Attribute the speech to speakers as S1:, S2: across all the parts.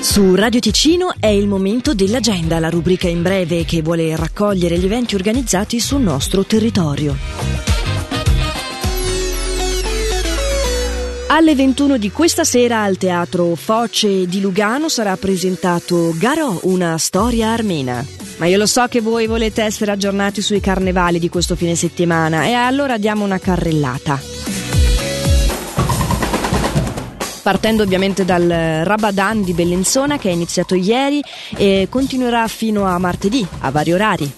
S1: Su Radio Ticino è il momento dell'agenda, la rubrica in breve che vuole raccogliere gli eventi organizzati sul nostro territorio. Alle 21 di questa sera al Teatro Foce di Lugano sarà presentato Garò, una storia armena. Ma io lo so che voi volete essere aggiornati sui carnevali di questo fine settimana e allora diamo una carrellata. Partendo ovviamente dal Rabadan di Bellinzona che è iniziato ieri e continuerà fino a martedì a vari orari.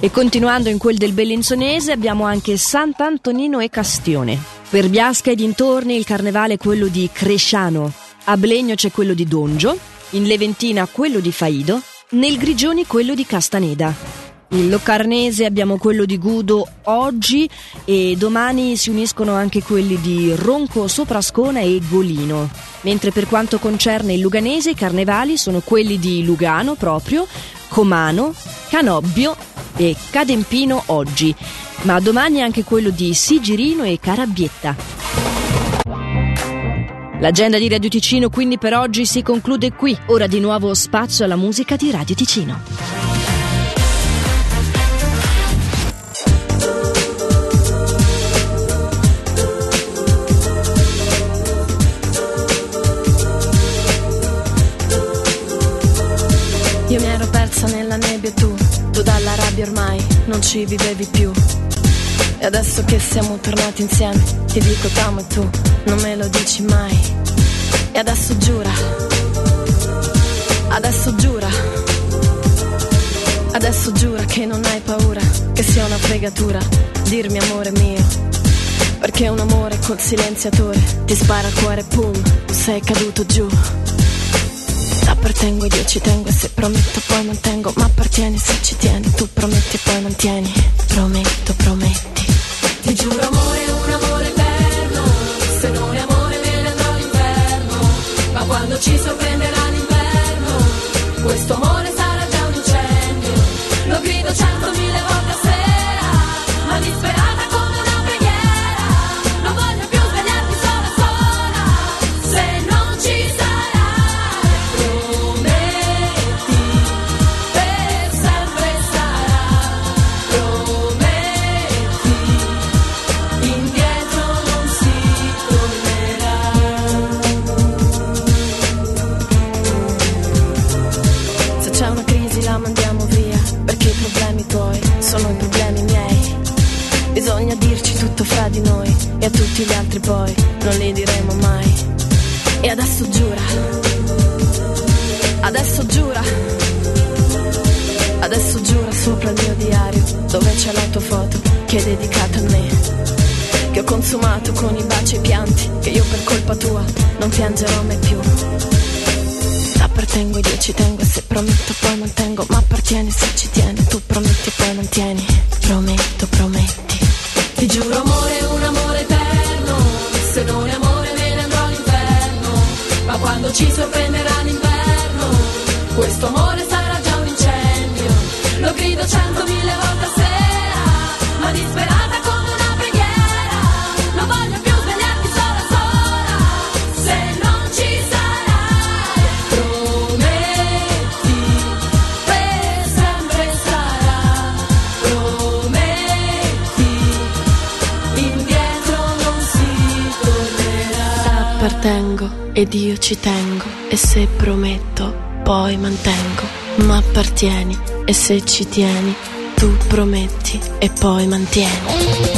S1: E continuando in quel del Bellinzonese abbiamo anche Sant'Antonino e Castione. Per Biasca e dintorni il carnevale è quello di Cresciano, a Blegno c'è quello di Dongio, in Leventina quello di Faido, nel Grigioni quello di Castaneda. Il Locarnese abbiamo quello di Gudo oggi e domani si uniscono anche quelli di Ronco Soprascona e Golino. Mentre per quanto concerne il Luganese i carnevali sono quelli di Lugano proprio, Comano, Canobbio e Cadempino oggi, ma domani anche quello di Sigirino e Carabbietta. L'agenda di Radio Ticino quindi per oggi si conclude qui. Ora di nuovo spazio alla musica di Radio Ticino.
S2: Rabbia ormai non ci vivevi più. E adesso che siamo tornati insieme, ti dico t'amo e tu non me lo dici mai. E adesso giura, adesso giura, adesso giura che non hai paura, che sia una fregatura, dirmi amore mio. Perché un amore col silenziatore ti spara al cuore, pum, sei caduto giù. Appartengo io ci tengo e se prometto poi mantengo Ma appartieni se ci tieni Tu prometti e poi mantieni Prometto, prometti.
S3: Ti giuro amore, un amore eterno. Se non è amore me ne andrò all'inferno. Ma quando ci sorprenderà
S2: tutti gli altri poi non li diremo mai. E adesso giura Adesso giura Adesso giura sopra il mio diario Dove c'è la tua foto che è dedicata a me Che ho consumato con i baci e i pianti Che io per colpa tua non piangerò mai più. Appartengo io ci tengo e se prometto poi mantengo Ma appartieni se ci tieni Tu prometti e poi mantieni prometti
S3: Ma quando
S2: Appartengo ed io ci tengo E se prometto poi mantengo. Ma appartieni e se ci tieni Tu prometti e poi mantieni